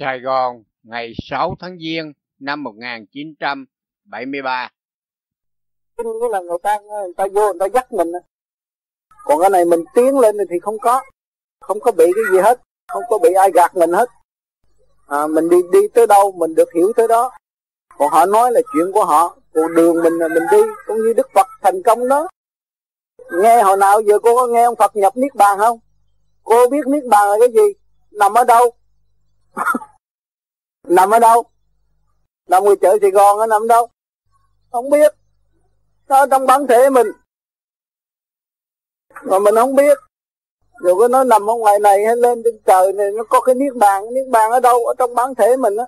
Sài Gòn ngày 6 tháng Giêng năm 1973. nghĩa là người ta người ta vô người ta dắt mình. Còn cái này mình tiến lên thì không có không có bị cái gì hết không có bị ai gạt mình hết. À, mình đi đi tới đâu mình được hiểu tới đó. Còn họ nói là chuyện của họ còn đường mình là mình đi cũng như đức phật thành công đó. Nghe hồi nào giờ cô có nghe ông phật nhập niết bàn không? Cô biết niết bàn là cái gì? Nằm ở đâu? nằm ở đâu? Nằm ngoài chợ sài gòn nó nằm đâu? Không biết. Nó trong bản thể mình. Mà mình không biết. Rồi có nó nằm ở ngoài này hay lên trên trời này, nó có cái niết bàn niết bàn ở đâu? Ở trong bản thể mình á.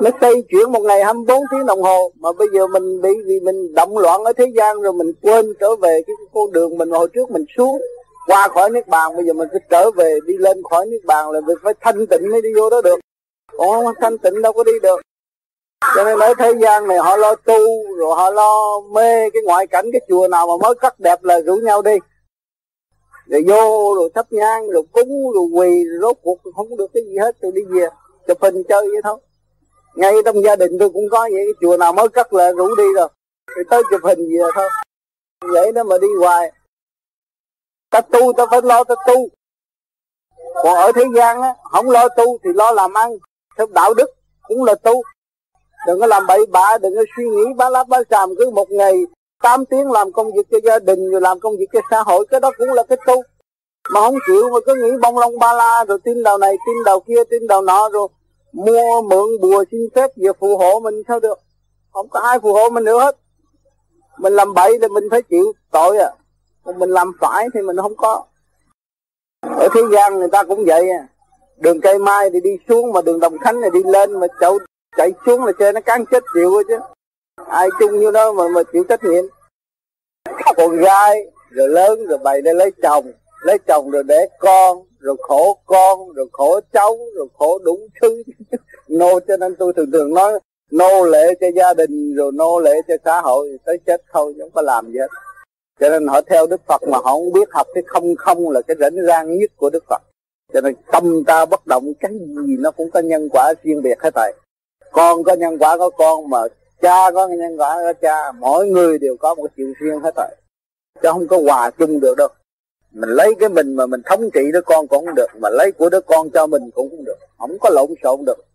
Nó xây chuyển một ngày 24 tiếng đồng hồ. Mà bây giờ mình bị, vì mình động loạn ở thế gian rồi mình quên trở về cái con đường mình hồi trước mình xuống, qua khỏi niết bàn. Bây giờ mình phải trở về, đi lên khỏi niết bàn là mình phải thanh tịnh mới đi vô đó được còn không thanh tịnh đâu, có đi được. Cho nên ở thế gian này họ lo tu, rồi họ lo mê cái ngoại cảnh, cái chùa nào mà mới cắt đẹp là rủ nhau đi. Rồi vô, rồi thắp nhang, rồi cúng, rồi quỳ, rồi rốt cuộc không được cái gì hết, tôi đi về, chụp hình chơi vậy thôi. Ngay trong gia đình tôi cũng có vậy, cái chùa nào mới cắt là rủ đi rồi. Thì tới chụp hình về thôi. Vậy đó mà đi hoài. Ta tu, ta phải lo, ta tu. Còn ở thế gian á, không lo tu thì lo làm ăn theo đạo đức cũng là tu. Đừng có làm bậy bạ, đừng có suy nghĩ bá láp bá xàm cứ một ngày 8 tiếng làm công việc cho gia đình rồi làm công việc cho xã hội, cái đó cũng là cái tu. Mà không chịu mà cứ nghĩ bông lông ba la rồi tin đầu này, tin đầu kia, tin đầu nọ rồi mua mượn bùa xin phép về phù hộ mình sao được? Không có ai phù hộ mình nữa hết. Mình làm bậy thì mình phải chịu tội à. Còn mình làm phải thì mình không có. Ở thế gian người ta cũng vậy à đường cây mai thì đi xuống mà đường đồng khánh thì đi lên mà cháu chạy xuống là chơi nó cán chết chịu chứ. Ai chung như đó mà mà chịu trách nhiệm. Con gái, rồi lớn, rồi bày đây lấy chồng. Lấy chồng rồi để con, rồi khổ con, rồi khổ cháu, rồi khổ đủ thứ. Nô cho nên tôi thường thường nói, nô lệ cho gia đình, rồi nô lệ cho xã hội, tới chết thôi không có làm gì hết. Cho nên họ theo đức phật mà họ không biết học cái không không là cái rảnh rang nhất của đức phật cho nên tâm ta bất động cái gì nó cũng có nhân quả riêng biệt hết thầy. Con có nhân quả có con mà cha có nhân quả có cha mỗi người đều có một chuyện riêng hết rồi chứ không có hòa chung được đâu. Mình lấy cái mình mà mình thống trị đứa con cũng không được mà lấy của đứa con cho mình cũng không được. Không có lộn xộn được.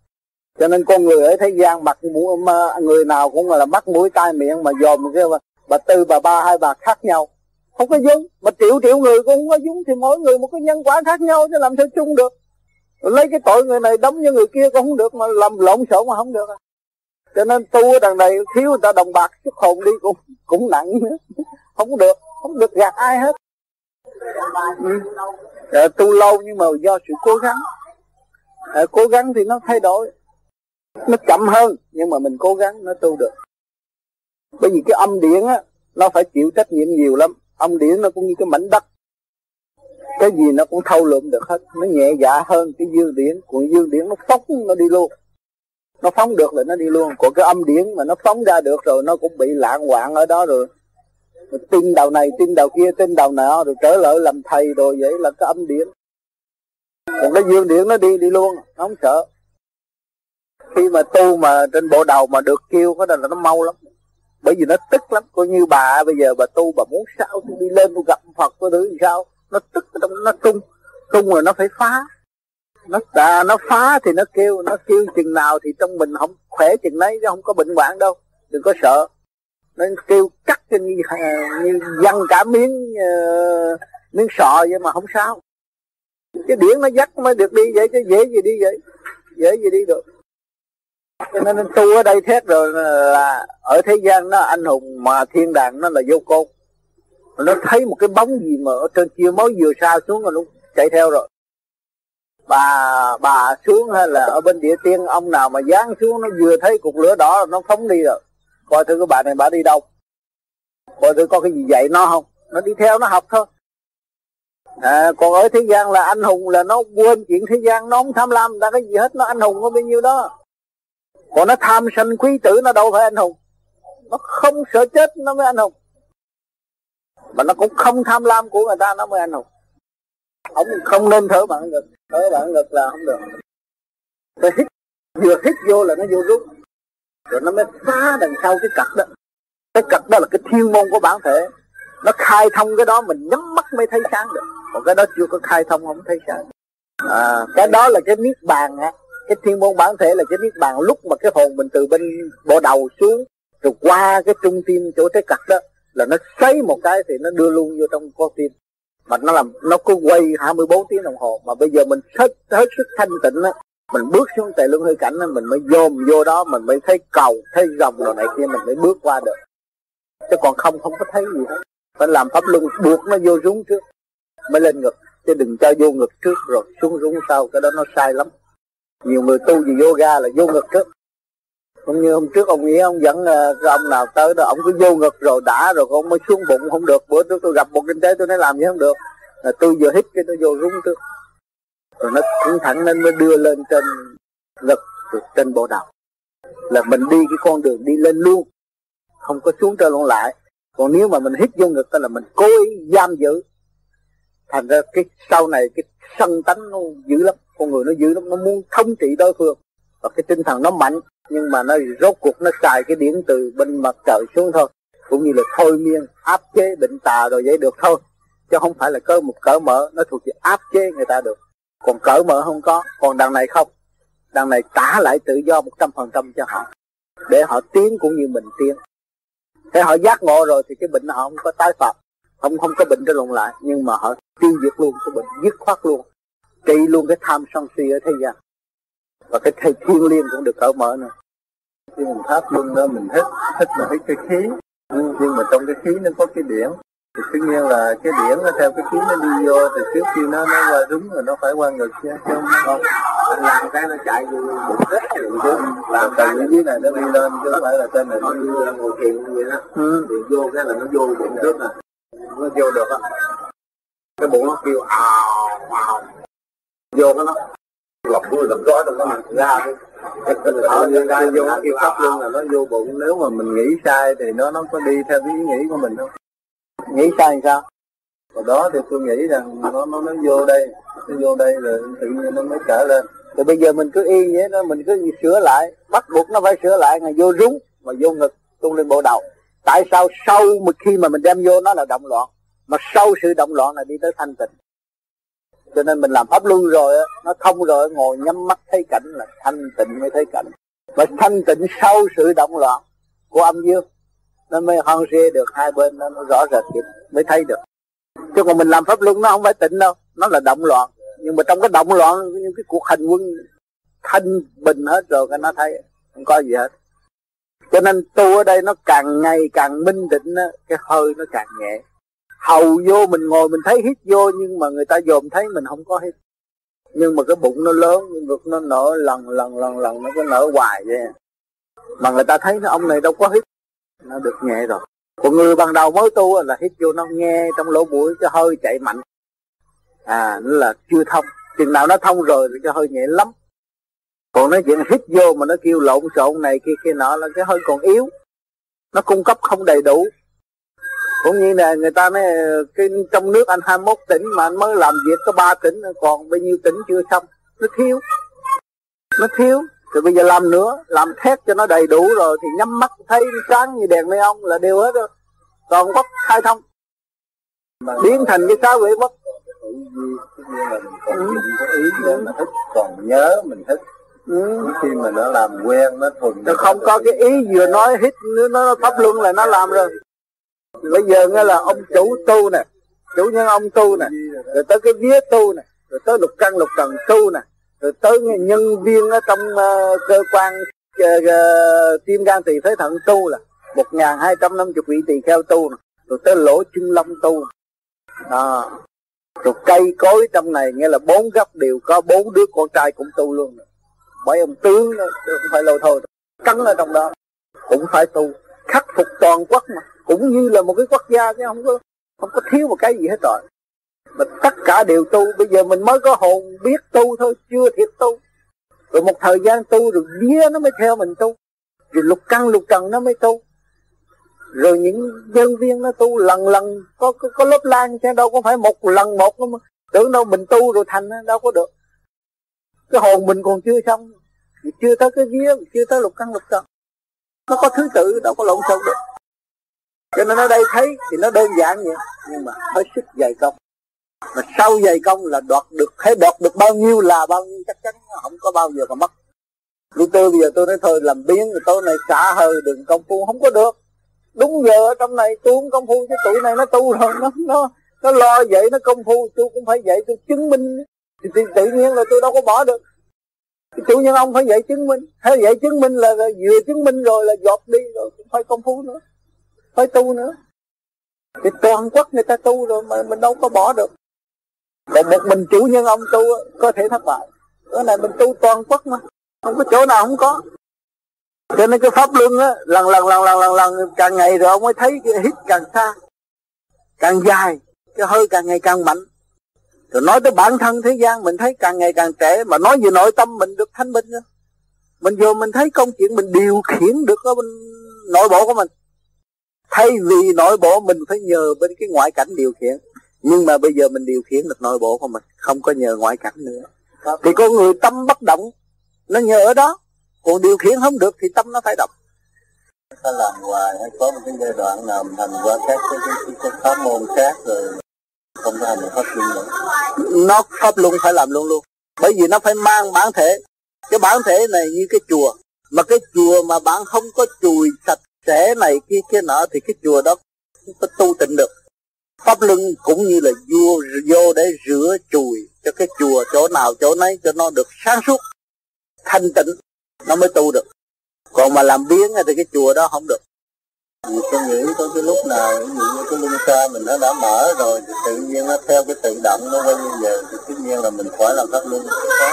Cho nên con người ở thế gian mặt mũi người nào cũng là mắt mũi tai miệng mà dòm cái bà, bà tư bà ba hai bà khác nhau không có giống mà triệu triệu người cũng không có giống thì mỗi người một cái nhân quả khác nhau chứ làm sao chung được. Lấy cái tội người này đóng như người kia cũng không được mà làm lộn xộn mà không được à. cho nên tu ở đằng này thiếu người ta đồng bạc chút hồn đi cũng cũng nặng. Không được không được gạt ai hết. Ừ. à, tu lâu nhưng mà do sự cố gắng. À, cố gắng thì nó thay đổi. Nó chậm hơn nhưng mà mình cố gắng nó tu được. Bởi vì cái âm điển á nó phải chịu trách nhiệm nhiều lắm âm điển nó cũng như cái mảnh đất. Cái gì nó cũng thâu lượm được hết. Nó nhẹ dạ hơn cái dương điển. Còn dương điển nó phóng, nó đi luôn. Nó phóng được là nó đi luôn. Còn cái âm điển mà nó phóng ra được rồi, nó cũng bị lạng hoạn ở đó rồi. Tin đầu này, tin đầu kia, tin đầu nọ, rồi trở lại làm thầy rồi vậy là cái âm điển. Còn cái dương điển nó đi đi luôn. Nó không sợ. Khi mà tu mà trên bộ đầu mà được kêu, cái đó là nó mau lắm bởi vì nó tức lắm coi như bà bây giờ bà tu bà muốn sao tôi đi lên tôi gặp phật có thứ gì sao. Nó tức trong nó tung tung rồi nó phải phá. Nó à, nó phá thì nó kêu nó kêu chừng nào thì trong mình không khỏe chừng nấy chứ không có bệnh hoạn đâu. Đừng có sợ. Nó kêu cắt cho như, à, như văng cả miếng uh, miếng sọ vậy mà không sao. Cái điển nó dắt mới được đi vậy chứ dễ gì đi vậy. Dễ gì đi được cho nên tu ở đây thét rồi là ở thế gian nó anh hùng mà thiên đàng nó là vô côn. Nó thấy một cái bóng gì mà ở trên kia mới vừa xa xuống rồi nó chạy theo rồi. Bà bà xuống hay là ở bên địa tiên ông nào mà dán xuống nó vừa thấy cục lửa đỏ nó phóng đi rồi. Coi thử cái bà này bà đi đâu? Coi thử có cái gì dạy nó không? Nó đi theo nó học thôi. À, còn ở thế gian là anh hùng là nó quên chuyện thế gian nó không tham lam đã cái gì hết nó anh hùng có bao nhiêu đó còn nó tham sanh quý tử nó đâu phải anh hùng. Nó không sợ chết nó mới anh hùng. Mà nó cũng không tham lam của người ta nó mới anh hùng. Ông không nên thở bạn ngực thở bạn ngực là không được. Rồi hít vừa hít vô là nó vô rút. Rồi nó mới phá đằng sau cái cật đó. Cái cật đó là cái thiên môn của bản thể. Nó khai thông cái đó mình nhắm mắt mới thấy sáng được. Còn cái đó chưa có khai thông không thấy sáng. À, cái đó là cái niết bàn á cái thiên môn bản thể là cái niết bàn lúc mà cái hồn mình từ bên bộ đầu xuống, rồi qua cái trung tim chỗ cái cặt đó, là nó xoáy một cái thì nó đưa luôn vô trong con tim. Mà nó làm, nó cứ quay 24 tiếng đồng hồ. Mà bây giờ mình hết hết sức thanh tịnh á, mình bước xuống tề luân hơi cảnh á, mình mới dồn vô đó, mình mới thấy cầu, thấy dòng rồi này kia, mình mới bước qua được. Chứ còn không không có thấy gì hết. Phải làm pháp luân, buộc nó vô rúng trước, mới lên ngực. Chứ đừng cho vô ngực trước, rồi xuống rúng sau, cái đó nó sai lắm nhiều người tu gì yoga là vô ngực trước cũng như hôm trước ông nghĩ ông dẫn ờ, cái ông nào tới đó, ông cứ vô ngực rồi đã rồi ông mới xuống bụng, không được. Bữa trước tôi gặp một kinh tế, tôi nói làm gì không được. Là tôi vừa hít cái nó vô rúng trước. Rồi nó cũng thẳng nên mới đưa lên trên ngực, trên bộ đầu. Là mình đi cái con đường đi lên luôn. Không có xuống trở luôn lại. Còn nếu mà mình hít vô ngực đó là mình cố ý giam giữ. Thành ra cái sau này cái sân tánh nó dữ lắm con người nó dữ lắm nó muốn thống trị đối phương. Và cái tinh thần nó mạnh, nhưng mà nó rốt cuộc nó xài cái điển từ bên mặt trời xuống thôi. Cũng như là thôi miên, áp chế bệnh tà rồi vậy được thôi. Chứ không phải là cơ một cỡ mở, nó thuộc về áp chế người ta được. Còn cỡ mở không có. Còn đằng này không. Đằng này trả lại tự do một trăm phần trăm cho họ. Để họ tiến cũng như mình tiến. Thế họ giác ngộ rồi thì cái bệnh họ không có tái phát không không có bệnh trở lộn lại. Nhưng mà họ tiêu diệt luôn cái bệnh dứt khoát luôn trị luôn cái tham sân si ở thế gian. Và cái thầy thiên liêng cũng được cởi mở nữa. Khi mình pháp luân đó mình thích thích là thích cái khí. Ừ. nhưng mà trong cái khí nó có cái điển. Thì tất nhiên là cái điển nó theo cái khí nó đi vô thì trước khi nó nó qua đúng rồi nó phải qua ngực chứ không không làm cái nó chạy vô bụng hết chứ làm từ cái dưới này nó đi lên chứ không phải là trên này nó đi lên ngồi thiền như vậy đó. Ừ. thì vô cái là nó vô bụng trước nè. Nó vô được á. Cái bụng nó kêu ào ào vô cái nó lọc của lọc gió trong đó ra cái ở nhân ra vô nó kêu pháp luôn là nó vô bụng. Nếu mà mình nghĩ sai thì nó nó có đi theo cái ý nghĩ của mình không? Nghĩ sai sao? Và đó thì tôi nghĩ rằng nó nó nó vô đây nó vô đây rồi tự nhiên nó mới trở lên. Rồi bây giờ mình cứ y vậy đó mình cứ sửa lại bắt buộc nó phải sửa lại ngày vô rúng mà vô ngực tung lên bộ đầu. Tại sao sau một khi mà mình đem vô nó là động loạn? Mà sau sự động loạn là đi tới thanh tịnh cho nên mình làm pháp luân rồi nó thông rồi ngồi nhắm mắt thấy cảnh là thanh tịnh mới thấy cảnh. Và thanh tịnh sau sự động loạn của âm dương nó mới hoan rê được hai bên nó, nó rõ rệt kịp mới thấy được. Chứ còn mình làm pháp luân nó không phải tịnh đâu nó là động loạn. Nhưng mà trong cái động loạn những cái cuộc hành quân thanh bình hết rồi cái nó thấy không có gì hết. Cho nên tu ở đây nó càng ngày càng minh định cái hơi nó càng nhẹ hầu vô, mình ngồi mình thấy hít vô, nhưng mà người ta dòm thấy mình không có hít. Nhưng mà cái bụng nó lớn nhưng ngực nó nở lần lần lần lần, nó có nở hoài vậy. Mà người ta thấy nó, ông này đâu có hít, nó được nhẹ rồi. Còn người ban đầu mới tu là hít vô nó nghe trong lỗ mũi, cái hơi chạy mạnh. À nó là chưa thông. Chừng nào nó thông rồi thì cái hơi nhẹ lắm. Còn nói chuyện hít vô mà nó kêu lộn xộn này kia kia nọ là cái hơi còn yếu. Nó cung cấp không đầy đủ cũng như là người ta nói cái trong nước anh 21 tỉnh mà anh mới làm việc có 3 tỉnh còn bao nhiêu tỉnh chưa xong nó thiếu. Nó thiếu. Thì bây giờ làm nữa làm thét cho nó đầy đủ rồi thì nhắm mắt thấy sáng như đèn neon là đều hết rồi. Còn quốc khai thông. Biến thành cái sáu quỷ quốc. Ừ. ý mình thích còn nhớ mình thích ừ. khi mà nó làm quen nó thuần nó không có cái ý vừa nói hít nó pháp luân là nó làm rồi bây giờ nghe là ông chủ tu nè chủ nhân ông tu nè rồi tới cái vía tu nè rồi tới lục căn lục trần tu nè rồi tới nhân viên ở trong uh, cơ quan ờ, ờ, uh, uh, tim gan tỳ phế thận tu là một ngàn hai trăm năm chục vị tỳ kheo tu nè rồi tới lỗ chân lông tu à, rồi cây cối trong này nghe là bốn góc đều có bốn đứa con trai cũng tu luôn mấy ông tướng đó không phải lâu thôi cắn ở trong đó cũng phải tu khắc phục toàn quốc mà cũng như là một cái quốc gia chứ không có không có thiếu một cái gì hết rồi. Mà tất cả đều tu bây giờ mình mới có hồn biết tu thôi chưa thiệt tu. Rồi một thời gian tu rồi vía nó mới theo mình tu. Rồi lục căn lục trần nó mới tu. Rồi những nhân viên nó tu lần lần có có, có lớp lan chứ đâu có phải một lần một mà. Tưởng đâu mình tu rồi thành đâu có được. Cái hồn mình còn chưa xong. Chưa tới cái vía chưa tới lục căn lục trần. Nó có thứ tự đâu có lộn xộn được cho nên ở đây thấy thì nó đơn giản vậy. Nhưng mà hết sức dày công. Mà sau dày công là đoạt được thấy đoạt được bao nhiêu là bao nhiêu chắc chắn không có bao giờ mà mất. Như tôi bây giờ tôi nói thôi làm biến rồi tối nay xả hơi đừng công phu không có được. Đúng giờ ở trong này tôi không công phu chứ tụi này nó tu rồi nó nó nó lo vậy nó công phu. Tôi cũng phải vậy tôi chứng minh. Thì, thì tự nhiên là tôi đâu có bỏ được. Chủ nhân ông phải dạy chứng minh. Hay dạy chứng minh là, là vừa chứng minh rồi là dọt đi rồi cũng phải công phu nữa phải tu nữa. Thì toàn quốc người ta tu rồi mà mình đâu có bỏ được. Để một mình chủ nhân ông tu có thể thất bại. Cái này mình tu toàn quốc mà, không có chỗ nào không có. Cho nên cái pháp luân á, lần lần lần lần lần lần, càng ngày rồi ông mới thấy cái hít càng xa, càng dài, cái hơi càng ngày càng mạnh. Rồi nói tới bản thân thế gian, mình thấy càng ngày càng trẻ, mà nói về nội tâm mình được thanh minh nữa mình vừa mình thấy công chuyện mình điều khiển được ở bên nội bộ của mình thay vì nội bộ mình phải nhờ bên cái ngoại cảnh điều khiển nhưng mà bây giờ mình điều khiển được nội bộ của mình không có nhờ ngoại cảnh nữa. Thì con người tâm bất động nó nhờ ở đó. Còn điều khiển không được thì tâm nó phải động. Ta làm hoài hay có một cái giai đoạn nào mình thành qua các cái, cái, cái, cái pháp môn khác rồi không có hành pháp luân nữa? Nó pháp luân phải làm luôn luôn. Bởi vì nó phải mang bản thể. Cái bản thể này như cái chùa. Mà cái chùa mà bạn không có chùi sạch sẽ này kia kia nọ thì cái chùa đó có tu tịnh được. Pháp luân cũng như là vô vô để rửa chùi cho cái chùa chỗ nào chỗ nấy cho nó được sáng suốt thanh tịnh nó mới tu được. Còn mà làm biến thì cái chùa đó không được. Vì tôi nghĩ có cái lúc nào ví dụ như cái luân xa mình nó đã mở rồi thì tự nhiên nó theo cái tự động nó quay giờ thì tất nhiên là mình phải làm pháp luân.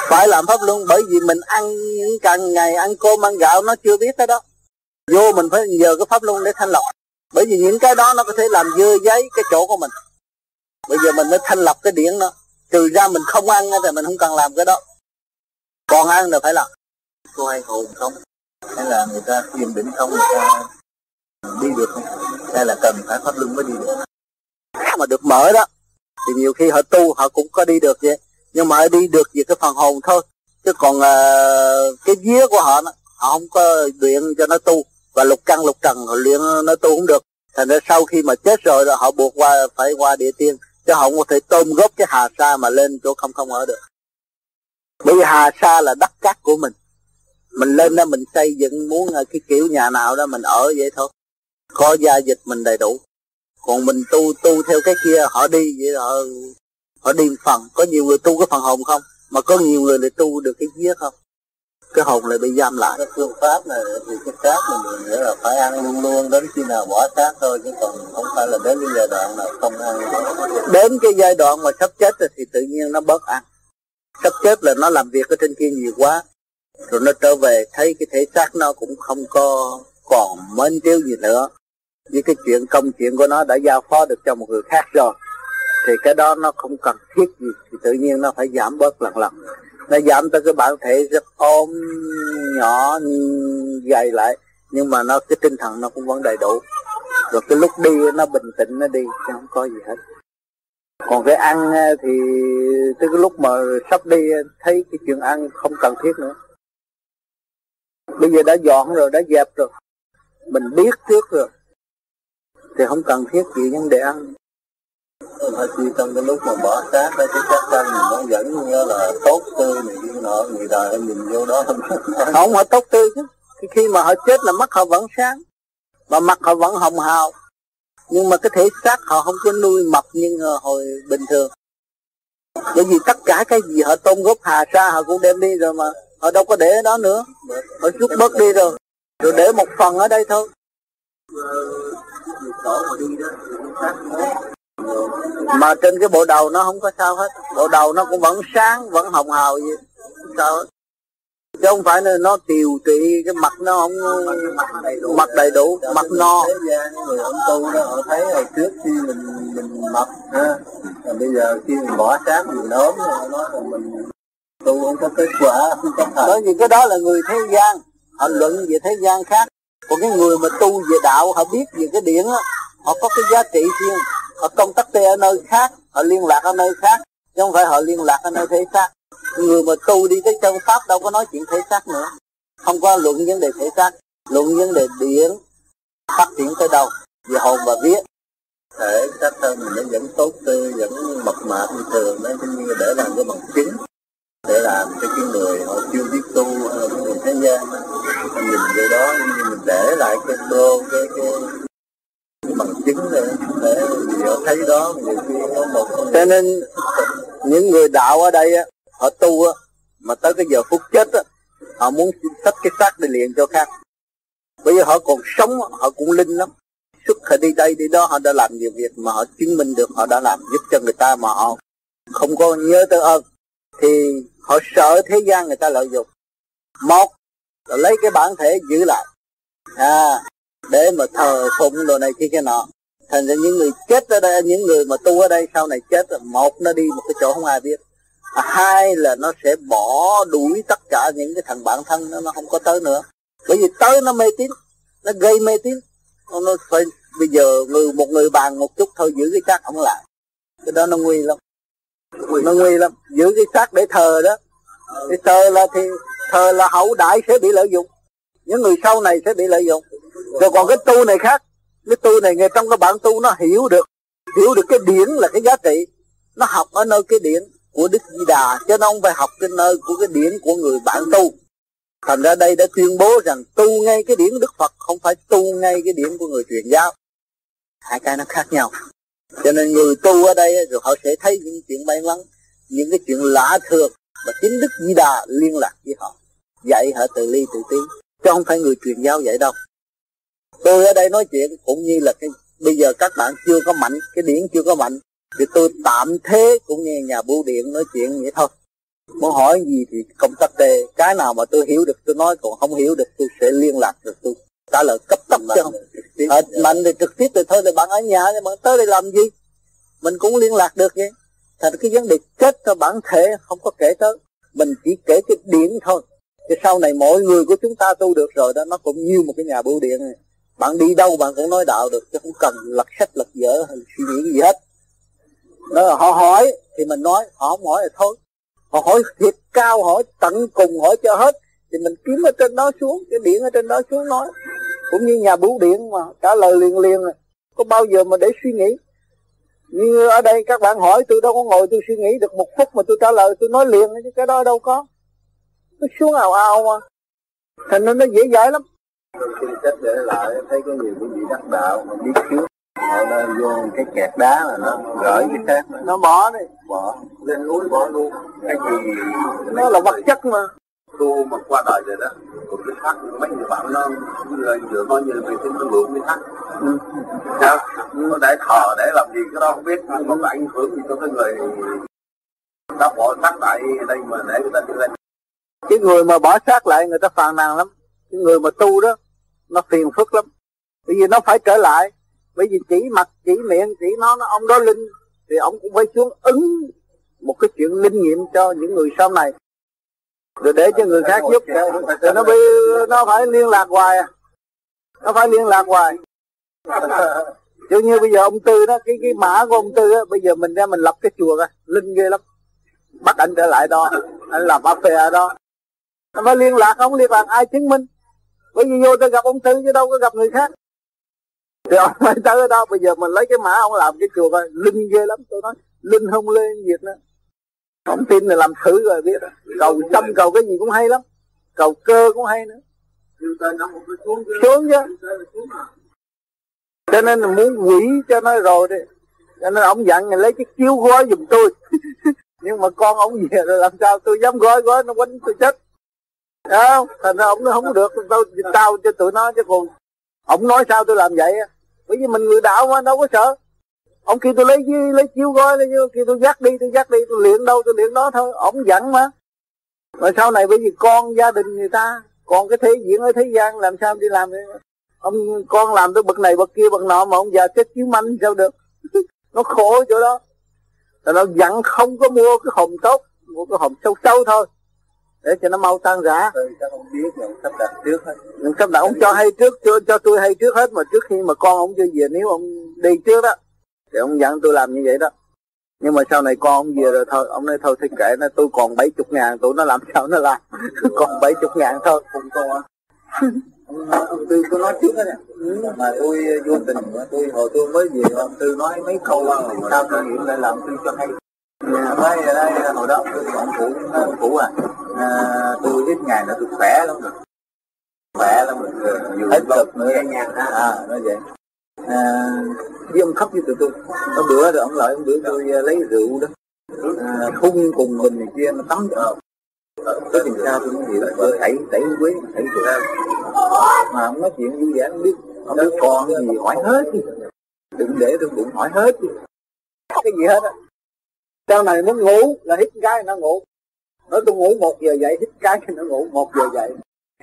Phải làm pháp luân bởi vì mình ăn những càng ngày ăn cơm ăn gạo nó chưa biết cái đó vô mình phải nhờ cái pháp luân để thanh lọc. Bởi vì những cái đó nó có thể làm dơ giấy cái chỗ của mình. Bây giờ mình mới thanh lọc cái điển đó. Trừ ra mình không ăn thì mình không cần làm cái đó. Còn ăn là phải làm. Có hay hồn không? Hay là người ta thiền định không? Người ta đi được không? Hay là cần phải pháp luân mới đi được? Mà được mở đó thì nhiều khi họ tu họ cũng có đi được vậy. Nhưng mà họ đi được về cái phần hồn thôi. Chứ còn uh, cái vía của họ nó họ không có luyện cho nó tu và lục căn, lục trần, họ luyện, nó tu không được. Thành ra sau khi mà chết rồi là họ buộc qua, phải qua địa tiên, chứ họ không có thể tôm góp cái hà sa mà lên chỗ không không ở được. Bởi vì hà sa là đất cát của mình. Mình lên đó mình xây dựng, muốn ờ, cái kiểu nhà nào đó mình ở vậy thôi. Có gia dịch mình đầy đủ. Còn mình tu tu theo cái kia, họ đi vậy họ họ đi phần. Có nhiều người tu cái phần hồn không? Mà có nhiều người lại tu được cái vía không? Cái hồn lại bị giam lại. Cái phương pháp này thì cái xác mình nghĩa là phải ăn luôn luôn đến khi nào bỏ xác thôi chứ còn không phải là đến cái giai đoạn nào không ăn. Đến cái giai đoạn mà sắp chết rồi thì tự nhiên nó bớt ăn. Sắp chết là nó làm việc ở trên kia nhiều quá rồi nó trở về thấy cái thể xác nó cũng không có còn mến tiêu gì nữa. Với cái chuyện công chuyện của nó đã giao phó được cho một người khác rồi thì cái đó nó không cần thiết gì thì tự nhiên nó phải giảm bớt lần lần nó giảm tới cái bản thể rất ôm nhỏ, gầy lại. Nhưng mà nó, cái tinh thần nó cũng vẫn đầy đủ. Rồi cái lúc đi nó bình tĩnh, nó đi, chứ không có gì hết. Còn cái ăn thì tới cái lúc mà sắp đi thấy cái chuyện ăn không cần thiết nữa. Bây giờ đã dọn rồi, đã dẹp rồi. Mình biết trước rồi. Thì không cần thiết gì vấn đề ăn phải chi trong cái lúc mà bỏ xác đó cái xác thân mình nó vẫn như là tốt tươi này kia nọ người đời nhìn vô đó không không họ tốt tươi chứ. Khi mà họ chết là mắt họ vẫn sáng và mặt họ vẫn hồng hào. Nhưng mà cái thể xác họ không có nuôi mập như hồi bình thường. Bởi vì tất cả cái gì họ tôn gốc hà sa họ cũng đem đi rồi mà. Họ đâu có để ở đó nữa. Họ rút bớt đi rồi. Rồi để một phần ở đây thôi mà trên cái bộ đầu nó không có sao hết. Bộ đầu nó cũng vẫn sáng, vẫn hồng hào gì sao hết. Chứ không phải là nó tiều tụy cái mặt nó không mặt đầy đủ, mặt no. Người ông tu đó họ thấy hồi trước khi mình mình mập ha rồi bây giờ khi mình bỏ sáng mình ốm họ nói là mình tu không có kết quả không có thành bởi vì cái đó là người thế gian. Họ luận về thế gian khác. Còn cái người mà tu về đạo, họ biết về cái điển á, họ có cái giá trị riêng họ công tác tê ở nơi khác họ liên lạc ở nơi khác chứ không phải họ liên lạc ở nơi thế xác. Người mà tu đi tới chân pháp đâu có nói chuyện thể xác nữa. Không có luận vấn đề thể xác luận vấn đề điển phát triển tới đâu về hồn và vía thể xác thân mình nó vẫn tốt tươi vẫn mập mạp như thường đó như để làm cái bằng chứng để làm cho cái người họ chưa biết tu ờ, ở người thế gian. Mình nhìn cái đó như mình để lại cái đô cái, cái bằng chứng để để thấy đó một cho nên những người đạo ở đây á, họ tu á, mà tới cái giờ phút chết á, họ muốn tách cái xác đi liền cho khác. Bây giờ họ còn sống, họ cũng linh lắm. Xuất họ đi đây, đi đó, họ đã làm nhiều việc mà họ chứng minh được họ đã làm giúp cho người ta mà họ không có nhớ tới ơn. Thì họ sợ thế gian người ta lợi dụng. Một là lấy cái bản thể giữ lại. À để mà thờ phụng đồ này kia cái nọ. Thành ra những người chết ở đây những người mà tu ở đây sau này chết một nó đi một cái chỗ không ai biết. À, hai là nó sẽ bỏ đuổi tất cả những cái thằng bản thân nó nó không có tới nữa. Bởi vì tới nó mê tín nó gây mê tín. Nó phải bây giờ người một người bàn một chút thôi giữ cái xác không lại. Cái đó nó nguy lắm. Nó nguy lắm. Giữ cái xác để thờ đó. Thì thờ là thì thờ là hậu đại sẽ bị lợi dụng. Những người sau này sẽ bị lợi dụng rồi còn cái tu này khác. Cái tu này người trong cái bản tu nó hiểu được. Hiểu được cái điển là cái giá trị. Nó học ở nơi cái điển của đức di đà. Chứ nó không phải học cái nơi của cái điển của người bạn tu. Thành ra đây đã tuyên bố rằng tu ngay cái điển đức phật, không phải tu ngay cái điển của người truyền giáo. Hai cái nó khác nhau. Cho nên người tu ở đây rồi họ sẽ thấy những chuyện may mắn, những cái chuyện lạ thường và chính đức di đà liên lạc với họ. Dạy họ từ ly từ tí. Chứ không phải người truyền giáo dạy đâu tôi ở đây nói chuyện cũng như là cái bây giờ các bạn chưa có mạnh cái điển chưa có mạnh thì tôi tạm thế cũng như nhà bưu điện nói chuyện vậy thôi. Muốn hỏi gì thì công tác đề cái nào mà tôi hiểu được tôi nói còn không hiểu được tôi sẽ liên lạc được tôi trả lời cấp tốc chứ không. À, mạnh thì trực tiếp thì thôi thì bạn ở nhà nhưng mà tới đây làm gì? Mình cũng liên lạc được vậy. Thành cái vấn đề chết cho bản thể không có kể tới. Mình chỉ kể cái điển thôi. Chứ sau này mỗi người của chúng ta tu được rồi đó nó cũng như một cái nhà bưu điện này bạn đi đâu bạn cũng nói đạo được, chứ không cần lật sách, lật dở hay suy nghĩ gì hết. Đó là họ hỏi thì mình nói, họ không hỏi thì thôi. Họ hỏi thiệt cao hỏi tận cùng hỏi cho hết. Thì mình kiếm ở trên đó xuống, cái điện ở trên đó xuống nói. Cũng như nhà bưu điện mà, trả lời liền liền có bao giờ mà để suy nghĩ? Như ở đây các bạn hỏi, tôi đâu có ngồi tôi suy nghĩ được một phút mà tôi trả lời, tôi nói liền, chứ cái đó đâu có. Nó xuống ào ào mà. Thành nên nó dễ dãi lắm khi chết để lại thấy có nhiều cái vị đắc đạo mà biết trước. Họ đã vô cái kẹt đá là nó gửi cái xác nó bỏ đi. Bỏ. Lên núi bỏ luôn. Cái gì? Nó là vật chất mà. Tu mà qua đời rồi đó còn cái thắt mấy người bạn nó là vừa nói như về tin nó lượng cái thắt sao nó để thờ để làm gì cái đó không biết nhưng mà ảnh hưởng gì cho cái người đã bỏ thắt lại đây mà để người ta đi lên. Cái người mà bỏ xác lại người ta phàn nàn lắm người mà tu đó nó phiền phức lắm. Bởi vì nó phải trở lại. Bởi vì chỉ mặt chỉ miệng chỉ nó nó ông đó linh thì ông cũng phải xuống ứng một cái chuyện linh nghiệm cho những người sau này. Rồi để cho người khác giúp. Rồi nó bị nó phải liên lạc hoài à. Nó phải liên lạc hoài. Chứ như bây giờ ông tư đó cái cái mã của ông tư á bây giờ mình ra mình lập cái chùa coi linh ghê lắm. Bắt anh trở lại đó anh làm affair đó. Nó phải liên lạc không liên lạc ai chứng minh bởi vì vô tôi gặp ông tư chứ đâu có gặp người khác. Thì ông phải tới ở đó bây giờ mình lấy cái mã ông làm cái chùa coi, linh ghê lắm. Tôi nói, linh không lên việc nữa. Không tin là làm thử rồi biết cầu tâm cầu cái gì cũng hay lắm. Cầu cơ cũng hay nữa. Xuống chứ. Cho nên là muốn quỷ cho nó rồi đi. Cho nên ông dặn là lấy cái chiếu gói giùm tôi. Nhưng mà con ông về rồi làm sao tôi dám gói gói nó quánh tôi chết không, thành ra ông nó không được. Tao tao cho tụi nó chứ còn ông nói sao tôi làm vậy bởi vì mình người đạo mà, đâu có sợ. Ông kêu tôi lấy lấy chiếu gói lấy kêu tôi dắt đi, tôi dắt đi, tôi luyện đâu, tôi luyện đó thôi. Ông dẫn mà. Rồi sau này bởi vì con gia đình người ta, còn cái thế diễn ở thế gian, làm sao đi làm vậy? Ông, con làm tới bậc này bậc kia, bậc nọ mà ông già chết chiếu manh sao được? Nó khổ chỗ đó. Là nó dặn không có mua cái hòm tốt, mua cái hòm sâu sâu thôi để cho nó mau tan rã. Sao không biết ông sắp đặt trước hết. Mình sắp đặt ông cho hay trước cho, cho tôi hay trước hết mà trước khi mà con ông chưa về nếu ông đi trước đó thì ông dặn tôi làm như vậy đó. Nhưng mà sau này con ông về rồi thôi ông nói thôi thì kệ nó tôi còn bảy chục ngàn tụi nó làm sao nó làm? Còn bảy chục ngàn thôi. Cùng con. Á ông, ông tư có nói trước đó nè. Mà tôi vô tình tôi hồi tôi mới về ông tư nói mấy câu sao tôi nghiệm lại làm tôi cho hay Dạ, nói đây hồi đó tôi ông cụ ông cụ à, à tôi ít ngày nữa tôi khỏe lắm rồi khỏe lắm rồi hết cực nữa nhạc à nói vậy à, với ông khóc với tụi tôi nó bữa rồi ông lại ông bữa tôi lấy rượu đó à, phun cùng mình này kia nó tắm cho tới tìm sao tôi mới hiểu vợ tẩy tẩy quế tẩy rượu mà ông nói chuyện vui vẻ không biết ông biết con gì hỏi hết đi đừng để tôi bụng hỏi hết đi cái gì hết á? Sau này muốn ngủ là hít cái nó ngủ. Nó tôi ngủ một giờ dậy, hít cái nó ngủ một giờ dậy.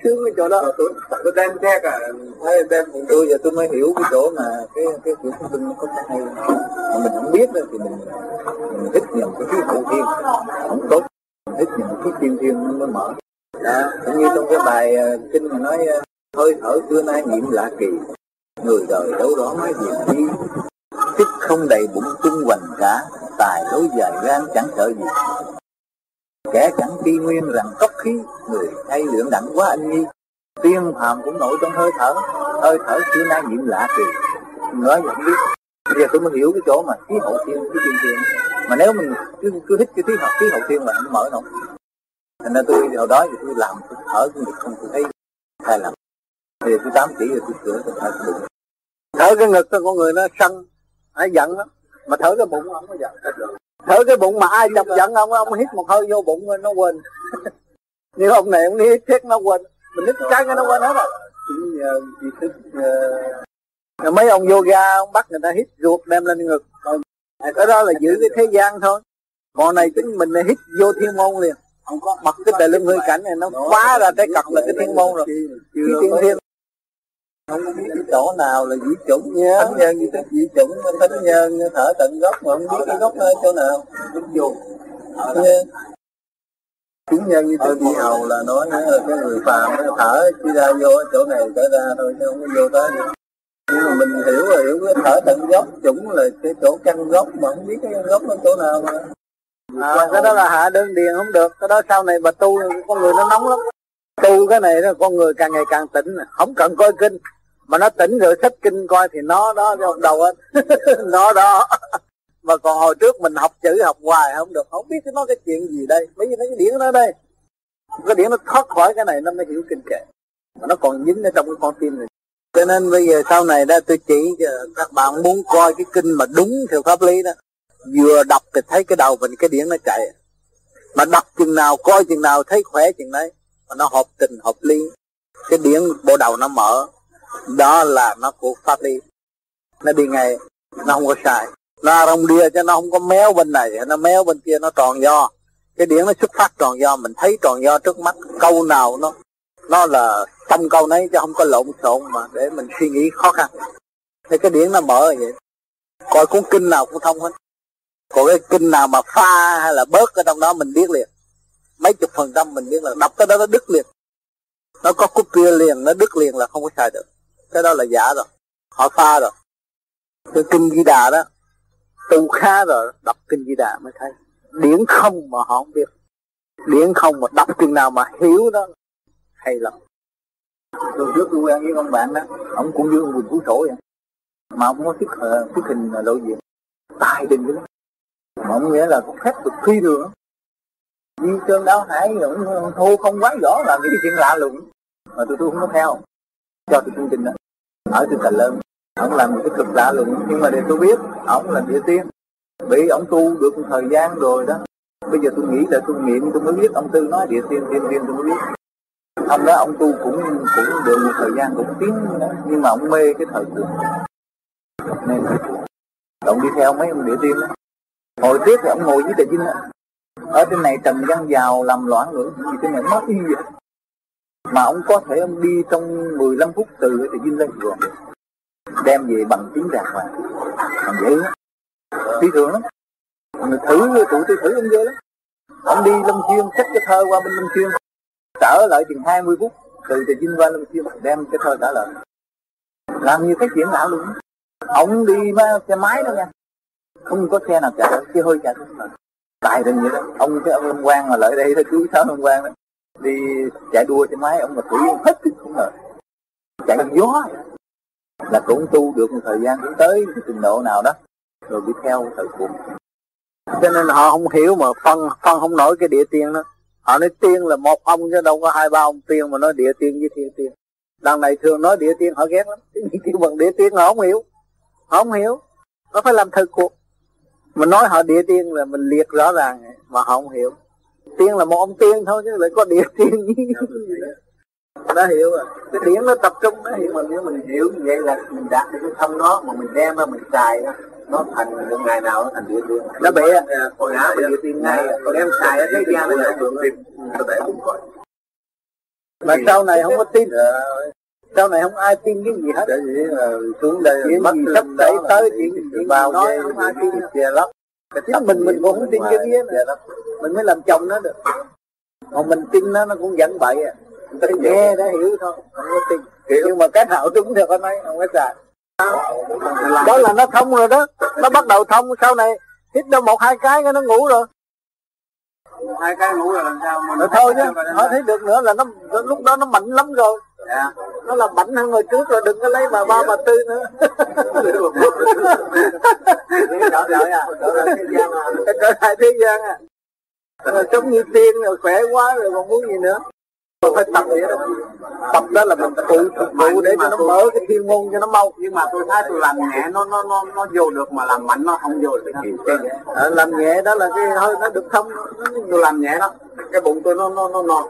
Sướng cái chỗ đó ờ, tôi ờ, tôi đem xe cả thấy đem cùng tôi, giờ tôi mới hiểu cái chỗ mà cái cái kiểu thông tin nó có cái hay. Mà mình không biết nữa thì mình mình hít nhầm cái khí hậu thiên. Không tốt hít nhầm cái thiên thiên nó mới mở. Đó, cũng như trong cái bài ờ, kinh mà nói hơi thở xưa nay nhiễm lạ kỳ, người đời đâu đó nói gì chi tích không đầy bụng tung hoành cả tài đối dài gan chẳng sợ gì. Kẻ chẳng tri nguyên rằng cốc khí người thay luyện đẳng quá anh nhi tiên phàm cũng nổi trong hơi thở hơi thở xưa nay nhiệm lạ kỳ. Nói vậy không biết. Bây giờ tôi mới hiểu cái chỗ mà khí hậu thiên khí thiên thiên. Mà nếu mình cứ, cứ thích cái khí hậu khí hậu thiên mà không mở nổi. Thành ra tôi hồi đó thì tôi làm tôi thở cũng được không tôi thấy sai lầm. Thì tôi tám chỉ rồi tôi sửa tôi thở cái được. Thở cái ngực con người nó sân hay giận lắm mà thở cái bụng không có giận thở cái bụng mà ai chọc giận ông ông hít một hơi vô bụng nó quên. Nhưng ông này ông đi hít thiết nó quên. Mình hít cái nó quên hết rồi. Nhờ vì thức uh... mấy ông yoga ông bắt người ta hít ruột đem lên ngực. Còn cái đó là giữ cái thế gian thôi. Còn này chính mình hít vô thiên môn liền. Bật cái đại lưng hơi cảnh này nó phá ra cái cặp là cái thiên môn rồi. cái thiên thiên không biết cái chỗ nào là dĩ chủng yeah. thánh nhân như thế dĩ chủng thánh nhân thở tận gốc mà không biết cái gốc ở chỗ nào. Vô yeah. chúng nhân như thế vị hầu là nói là cái người phàm nó thở chỉ ra vô chỗ này trở ra thôi chứ không có vô tới được nhưng mà mình hiểu là hiểu cái thở tận gốc. Chủng là cái chỗ căn gốc mà không biết cái gốc ở chỗ nào mà. À, cái đó là hạ đơn điền không được. Cái đó sau này bà tu con người nó nóng lắm. Tu cái này đó con người càng ngày càng tỉnh không cần coi kinh mà nó tỉnh rồi, sách kinh coi thì nó đó trong đầu hết. Nó đó. Mà còn hồi trước mình học chữ, học hoài không được. Không biết nó cái chuyện gì đây. Mấy cái điển nó đây. Cái điển nó thoát khỏi cái này, nó mới hiểu kinh kệ. Mà nó còn dính ở trong cái con tim này. Cho nên bây giờ sau này đó, tôi chỉ các bạn muốn coi cái kinh mà đúng theo pháp lý đó. Vừa đọc thì thấy cái đầu mình, cái điển nó chạy. Mà đọc chừng nào, coi chừng nào, thấy khỏe chừng đấy. Mà nó hợp tình, hợp lý. Cái điển bộ đầu nó mở đó là nó của pháp lý. Nó đi ngay, nó không có sai nó rong đia cho nó không có méo bên này. Nó méo bên kia, nó tròn do. Cái điển nó xuất phát tròn do, mình thấy tròn do trước mắt. Câu nào nó nó là trong câu nấy chứ không có lộn xộn mà để mình suy nghĩ khó khăn. Thế cái điển nó mở vậy. Coi cuốn kinh nào cũng thông hết. Còn cái kinh nào mà pha hay là bớt ở trong đó mình biết liền. Mấy chục phần trăm mình biết là đọc cái đó nó đứt liền. Nó có cúp kia liền, nó đứt liền là không có xài được cái đó là giả rồi. Họ pha rồi. Cái kinh di đà đó tu khá rồi đọc kinh di đà mới thấy. Điển không mà họ không biết. Điển không mà đọc chừng nào mà hiểu đó hay lắm. Tôi trước tôi quen với con bạn đó ông cũng như ông quỳnh phú sổ vậy. Mà ông có thiết ờ, uh, hình ờ, lộ diện. Tài đình cái đó mà ông nghĩa là cũng phép được phi thường. Như cơn đau Hải ông thô không quá rõ là cái chuyện lạ lùng. Mà tôi tôi không có theo. Cho tôi chương trình đó ở trên Cần Lân, ông làm một cái cực lạ lùng, nhưng mà để tôi biết, ông là địa tiên. Bị ông tu được một thời gian rồi đó. Bây giờ tôi nghĩ là tôi nghiệm tôi mới biết ông tư nói địa tiên tiên tiên, tôi mới biết. Ông đó ông tu cũng cũng được một thời gian, cũng tiến nhưng mà ông mê cái thời cuộc. Nên ông đi theo mấy ông địa tiên đó. Hồi trước thì ông ngồi với tề dinh đó. Ở trên này trần văn giàu, làm loạn nữa gì trên này, mất y vậy? Mà ông có thể ông đi trong 15 phút từ thì vinh lên rồi đem về bằng tiếng đàng hoàng. Còn dễ lắm. Phi thường lắm. Người thử, tụi tôi thử ông ghê lắm. Ông đi lâm xuyên xách cái thơ qua bên lâm xuyên. Trở lại chừng 20 phút, từ từ vinh qua lâm xuyên, đem cái thơ trả lời làm như cái chuyện lạ luôn ông đi xe máy đó nha. Không có xe nào chạy xe hơi chạy không tại tình vậy đó. Ông cái ông quan mà lại đây đó, chú sáu ông quan đó đi chạy đua trên máy, ông mà thủy hết không ngờ. Chạy gió là cũng tu được một thời gian cũng tới cái trình độ nào đó, rồi đi theo thời cuộc. Cho nên họ không hiểu mà phân phân không nổi cái địa tiên đó. Họ nói tiên là một ông chứ đâu có hai, ba ông tiên mà nói địa tiên với thiên tiên. Đằng này thường nói địa tiên, họ ghét lắm. Cái kêu bằng địa tiên họ không hiểu. Họ không hiểu. Nó phải làm thực cuộc. Mình nói họ địa tiên là mình liệt rõ ràng, mà họ không hiểu tiên là một ông tiên thôi chứ lại có địa tiên nó hiểu rồi. Cái điển nó tập trung nó hiểu mình nếu mình hiểu như vậy là mình đạt được cái thông đó mà mình đem ra mình xài đó nó thành một ngày nào nó thành địa tiên. Nó bị còn ngã bị địa tiên ngay còn em xài ở thế gian này được tim có thể cũng coi mà sau này không có tin. Sau này không ai tin cái gì hết. Để gì là xuống đây chuyện gì sắp xảy tới chuyện chuyện bao nói không ai tin che lấp chính mình mình cũng không tin cái kia mình mới làm chồng nó được. Còn mình tin nó nó cũng dẫn bậy à. Ta nghe đã hiểu thôi không có tin. Nhưng mà cái nào đúng được anh ấy không có xài. Đó là nó thông rồi đó. Nó bắt đầu thông sau này hít đâu một hai cái nó ngủ rồi hai cái ngủ là làm sao mà nó thôi chứ họ thấy được nữa là nó lúc đó nó mạnh lắm rồi. Dạ. nó là mạnh hơn người trước rồi đừng có lấy bà ba bà tư nữa. Trở lại à. À trở lại thế gian à. Rồi sống như tiên rồi khỏe quá rồi còn muốn gì nữa mình phải tập vậy đó tập đó là mình phụ phục vụ để cho nó mở cái thiên môn cho nó mau. Nhưng mà tôi thấy tôi làm nhẹ nó nó nó nó vô được mà làm mạnh nó không vô được à, làm nhẹ đó là cái hơi nó được thông tôi làm nhẹ đó. Cái bụng tôi nó nó nó non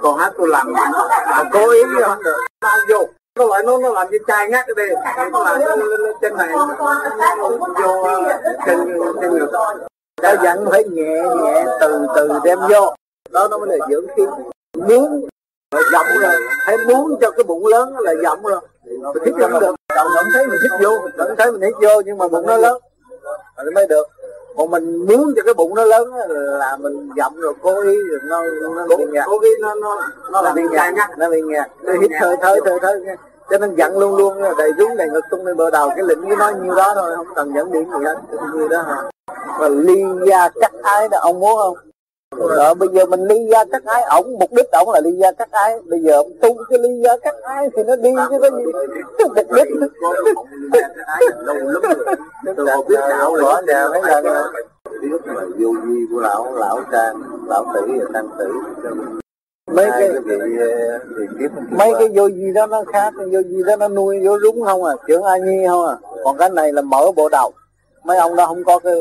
còn hát tôi làm mạnh à, cố ý chứ không? được. Nó không vô. Nó lại nó nó làm như chai ngắt cái đây. Nó làm trên này. Vô chân chân ngực. ta dặn phải nhẹ nhẹ từ từ đem vô. Đó nó mới là dưỡng khí. Muốn là giọng rồi hay muốn cho cái bụng lớn là giọng rồi. Mình thích không được. Đầu không thấy mình thích vô. Vẫn thấy mình thích vô nhưng mà bụng nó lớn. Rồi mới được. Còn mình muốn cho cái bụng nó lớn là mình giọng rồi cố ý rồi nó nó bị nhạt. cố ý nó nó nó làm bị ngắt nó bị nhạt. Nó hít thở thở thở thở. Cho nên dặn luôn luôn đầy rúng đầy ngực tung lên bờ đầu. Cái lệnh với nó như đó thôi không cần dẫn điểm gì hết. Như đó hả? Và ly gia cắt ái đó ông muốn không rồi. Bây giờ mình ly gia cắt ái ổng mục đích ổng là ly gia cắt ái. Bây giờ ông tu cái ly gia cắt ái thì nó đi chứ có gì mục đích. Từ hồi biết đạo rõ nhà mấy lần biết là vô vi của lão lão trang lão tử và tăng tử mấy cái kiếp mấy cái vô gì đó nó khác vô gì đó nó nuôi vô rúng không à? Trưởng a nhi không à? Còn cái này là mở bộ đầu mấy ông đó không có cái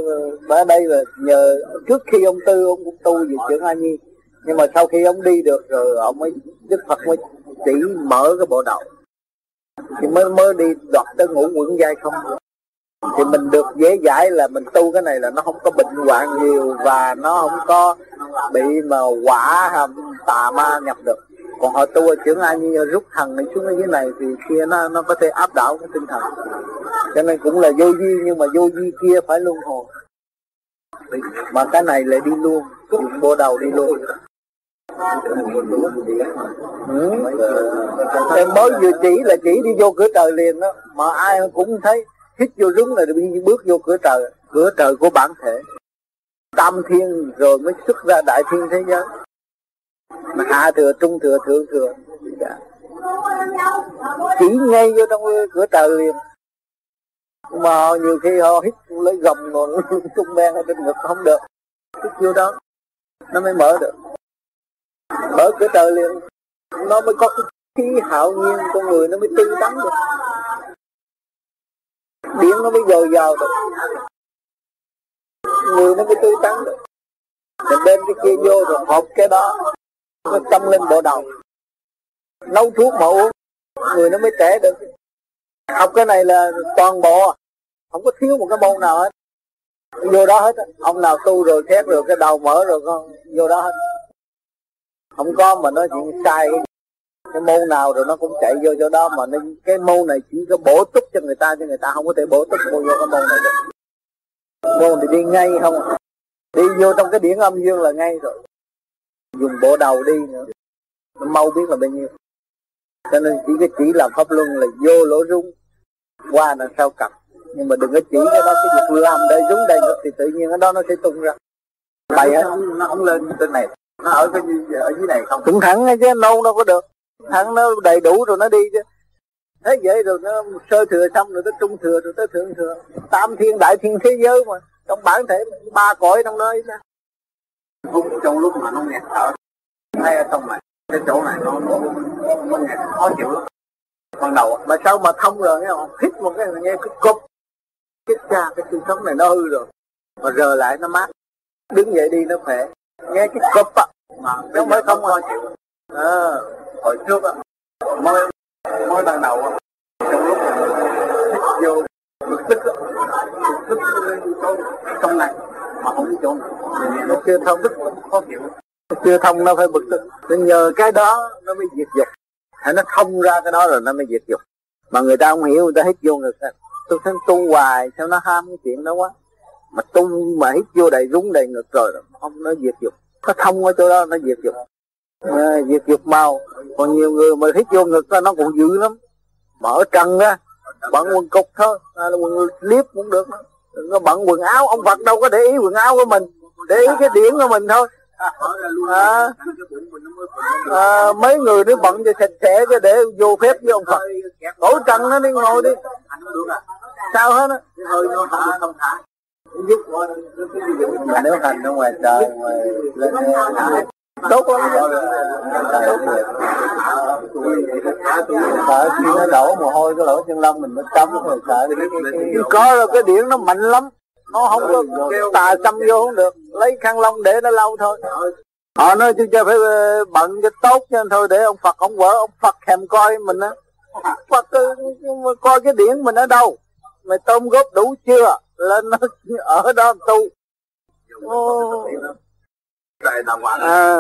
ở đây là nhờ, trước khi ông tư, ông cũng tu về trưởng a nhi nhưng mà sau khi ông đi được rồi, ông mới, đức phật mới chỉ mở cái bộ đầu thì mới mới đi đoạt tới ngũ quẩn giai không. Thì mình được dễ dãi là mình tu cái này là nó không có bệnh hoạn nhiều và nó không có bị mà quả, tà ma nhập được còn họ tu ở trưởng ai như rút thần này xuống ở dưới này thì kia nó nó có thể áp đảo cái tinh thần. Cho nên cũng là vô vi, nhưng mà vô vi kia phải luân hồi. Mà cái này lại đi luôn, dùng bộ đầu đi luôn. Ừ. em mới vừa chỉ là chỉ đi vô cửa trời liền đó, mà ai cũng thấy hít vô rúng là đi bước vô cửa trời cửa trời của bản thể. Tam thiên rồi mới xuất ra đại thiên thế giới mà hạ thừa trung, thừa thượng, thừa. Dạ. Chỉ ngay vô trong cửa trời liền. Mà nhiều khi họ hít lấy gầm rồi trung đen ở trên ngực không được. Cái vô đó, nó mới mở được. Mở cửa trời liền, nó mới có cái khí hạo nhiên con người nó mới tươi tắn được. Điện nó mới dồi dào được. Người nó mới tươi tắn được. Mình đem cái kia vô rồi học cái đó tâm linh lên bộ đầu. Nấu thuốc mà uống người nó mới trẻ được. Học cái này là toàn bộ. Không có thiếu một cái môn nào hết. Vô đó hết. Ông nào tu rồi khét rồi cái đầu mở rồi con vô đó hết. Không có mà nói chuyện sai. Cái môn nào rồi nó cũng chạy vô chỗ đó mà nên cái môn này chỉ có bổ túc cho người ta chứ người ta không có thể bổ túc vô, vô cái môn này được. Môn thì đi ngay không à. đi vô trong cái điển âm dương là ngay rồi dùng bộ đầu đi nữa. Nó mau biết là bao nhiêu. Cho nên chỉ cái chỉ làm pháp luân là vô lỗ rung. Qua đằng sau cặp. Nhưng mà đừng có chỉ cái đó cái việc làm để rúng đầy ngực thì tự nhiên cái đó nó sẽ tung ra. Bày hết nó không lên trên này. Nó ở cái ở dưới này không? Cũng thẳng chứ nâu đâu có được. Thẳng nó đầy đủ rồi nó đi chứ. Thế vậy rồi nó sơ thừa xong rồi tới trung thừa rồi tới thượng thừa. Tam thiên đại thiên thế giới mà. Trong bản thể ba cõi trong nơi đó hút trong lúc mà nó nghẹt thở thấy ở trong này cái chỗ này nó nó, nó nghẹt khó chịu lắm. Ban đầu mà sao mà thông rồi nghe không? Hít một cái nghe cứ cục cái cha cái xương sống này nó hư rồi. Mà rờ lại nó mát. Đứng dậy đi nó khỏe. Nghe cái cục á mà nó không phải không khó chịu. À, hồi trước á mới mới ban đầu á trong lúc mà hít vô bực tức bực tức lên trong này mà không biết chỗ nó chưa thông tức khó chịu chưa thông nó phải bực tức nên nhờ cái đó nó mới diệt dục hay nó thông ra cái đó rồi nó mới diệt dục mà người ta không hiểu người ta hít vô ngực tôi thấy tu hoài sao nó ham cái chuyện đó quá mà tu mà hít vô đầy rúng đầy ngực rồi không nó diệt dục nó thông ở chỗ đó nó diệt dục à, diệt dục mau còn nhiều người mà hít vô ngực đó, nó cũng dữ lắm mở trần á bận quần cục thôi. À, là quần liếp cũng được đó. đừng có bận quần áo. Ông Phật đâu có để ý quần áo của mình. Để ý cái điển của mình thôi. À, à, mấy người nó bận cho sạch sẽ cho để vô phép với ông Phật. Cổ trần nó đi ngồi đi. Sao hết á? Nếu hành ở ngoài trời ngoài lên tốt lắm sợ khi nó đổ mồ hôi cái lỗ chân lông mình mới cấm rồi sợ cái, có rồi cái điện nó mạnh lắm. Nó không có tà xâm vô không được. Lấy khăn lông để nó lâu thôi. Họ nói chứ cho phải ờ, bận cho tốt cho thôi để ông Phật ông vợ ông Phật thèm coi mình á. Phật ờ, coi cái điển mình ở đâu? Mày tôm góp đủ chưa? Lên nó ở đó tu à,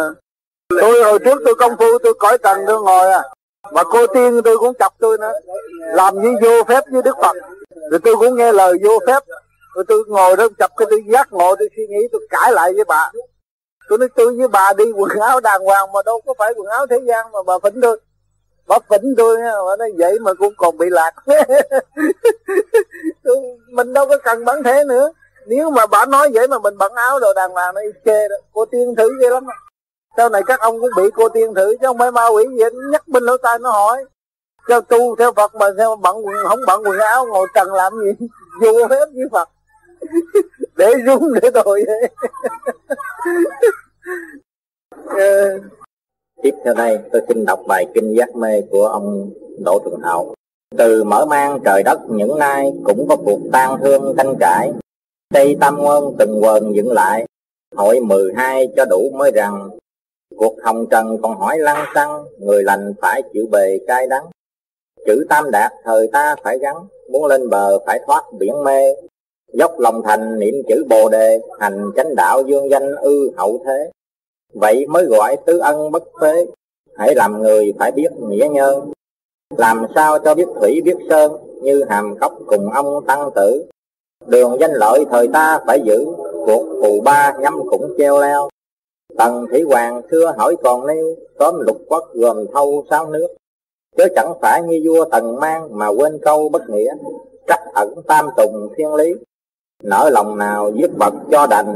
tôi hồi trước tôi công phu tôi cõi trần tôi ngồi à. Mà cô tiên tôi cũng chọc tôi nữa. Làm như vô phép với đức phật. Rồi tôi cũng nghe lời vô phép. Rồi tôi ngồi đó chọc cái tôi giác ngộ tôi suy nghĩ tôi cãi lại với bà. Tôi nói tôi với bà đi quần áo đàng hoàng mà đâu có phải quần áo thế gian mà bà phỉnh tôi. Bà phỉnh tôi nha bà nói vậy mà cũng còn bị lạc. Tôi, mình đâu có cần bản thể nữa nếu mà bà nói vậy mà mình bận áo đồ, đàng hoàng nó kê chê đó. Cô tiên thử ghê lắm sau này các ông cũng bị cô tiên thử, chứ không phải ma quỷ gì nhắc bên lỗ tai nó hỏi. Theo tu theo phật mà theo bận quần, không bận quần áo, ngồi trần làm gì? Vô phép với phật. Để rung để tội vậy. Ờ. Tiếp theo đây, tôi xin đọc bài kinh giác mê của ông Đỗ Trường Hậu. Từ mở mang trời đất, những nay cũng có cuộc tan thương tranh cãi. Tây Tam ngôn từng quần dựng lại, hỏi 12 cho đủ mới rằng Cuộc hồng trần còn hỏi lăng xăng, người lành phải chịu bề cay đắng. Chữ tam đạt thời ta phải gắn, muốn lên bờ phải thoát biển mê. Dốc lòng thành niệm chữ bồ đề, hành chánh đạo dương danh ư hậu thế. Vậy mới gọi tứ ân bất phế, hãy làm người phải biết nghĩa nhân. Làm sao cho biết thủy biết sơn, như hàm cốc cùng ông tăng tử. Đường danh lợi thời ta phải giữ, cuộc phù ba nhắm cũng treo leo. Tần Thủy Hoàng xưa hỏi còn nêu, tóm lục quốc gồm thâu sáu nước. Chứ chẳng phải như vua Tần Mang mà quên câu bất nghĩa, trắc ẩn tam tùng thiên lý. Nở lòng nào giết vật cho đành,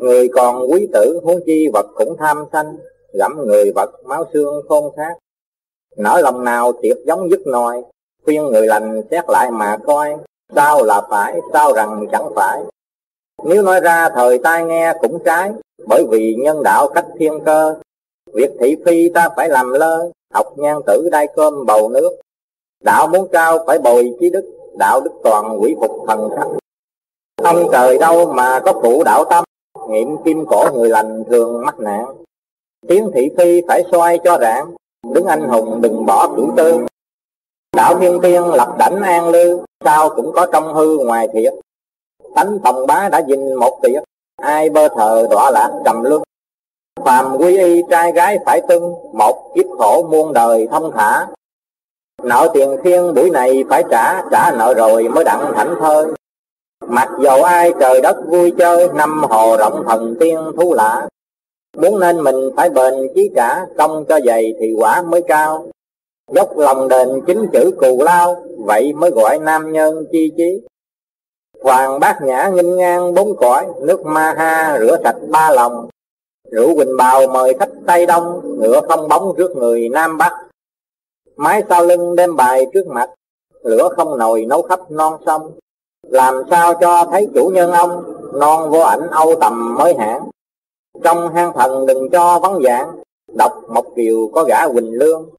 Người còn quý tử huống chi vật cũng tham sanh, gặm người vật máu xương khôn khác. Nở lòng nào thiệt giống dứt nòi, khuyên người lành xét lại mà coi, sao là phải, sao rằng chẳng phải. Nếu nói ra thời tai nghe cũng trái, bởi vì nhân đạo cách thiên cơ. Việc thị phi ta phải làm lơ, học nhan tử đai cơm bầu nước. Đạo muốn cao phải bồi chí đức, đạo đức toàn quỷ phục thần sắc. Ông trời đâu mà có phụ đạo tâm, nghiệm kim cổ người lành thường mắc nạn tiếng thị phi phải xoay cho rạng đứng anh hùng đừng bỏ cửu tư đạo thiên tiên lập đảnh an lư sao cũng có trong hư ngoài thiệt tánh tòng bá đã dình một tiệc ai bơ thờ đọa lạc trầm luân phàm quy y trai gái phải tuân một kiếp khổ muôn đời thông thả nợ tiền thiên buổi này phải trả trả nợ rồi mới đặng thảnh thơi Mặc dầu ai trời đất vui chơi, năm hồ rộng thần tiên thú lạ. Muốn nên mình phải bền chí cả, công cho dày thì quả mới cao. Dốc lòng đền chính chữ cù lao, vậy mới gọi nam nhân chi chí. Hoàng bát nhã nghinh ngang bốn cõi, nước ma ha rửa sạch ba lòng. Rượu quỳnh bào mời khách Tây Đông, ngựa không bóng trước người Nam Bắc. Mái sau lưng đem bài trước mặt, lửa không nồi nấu khắp non sông. Làm sao cho thấy chủ nhân ông, non vô ảnh âu tầm mới hãng. Trong hang thần đừng cho vắng dạng, đọc một kiều có gã Quỳnh Lương,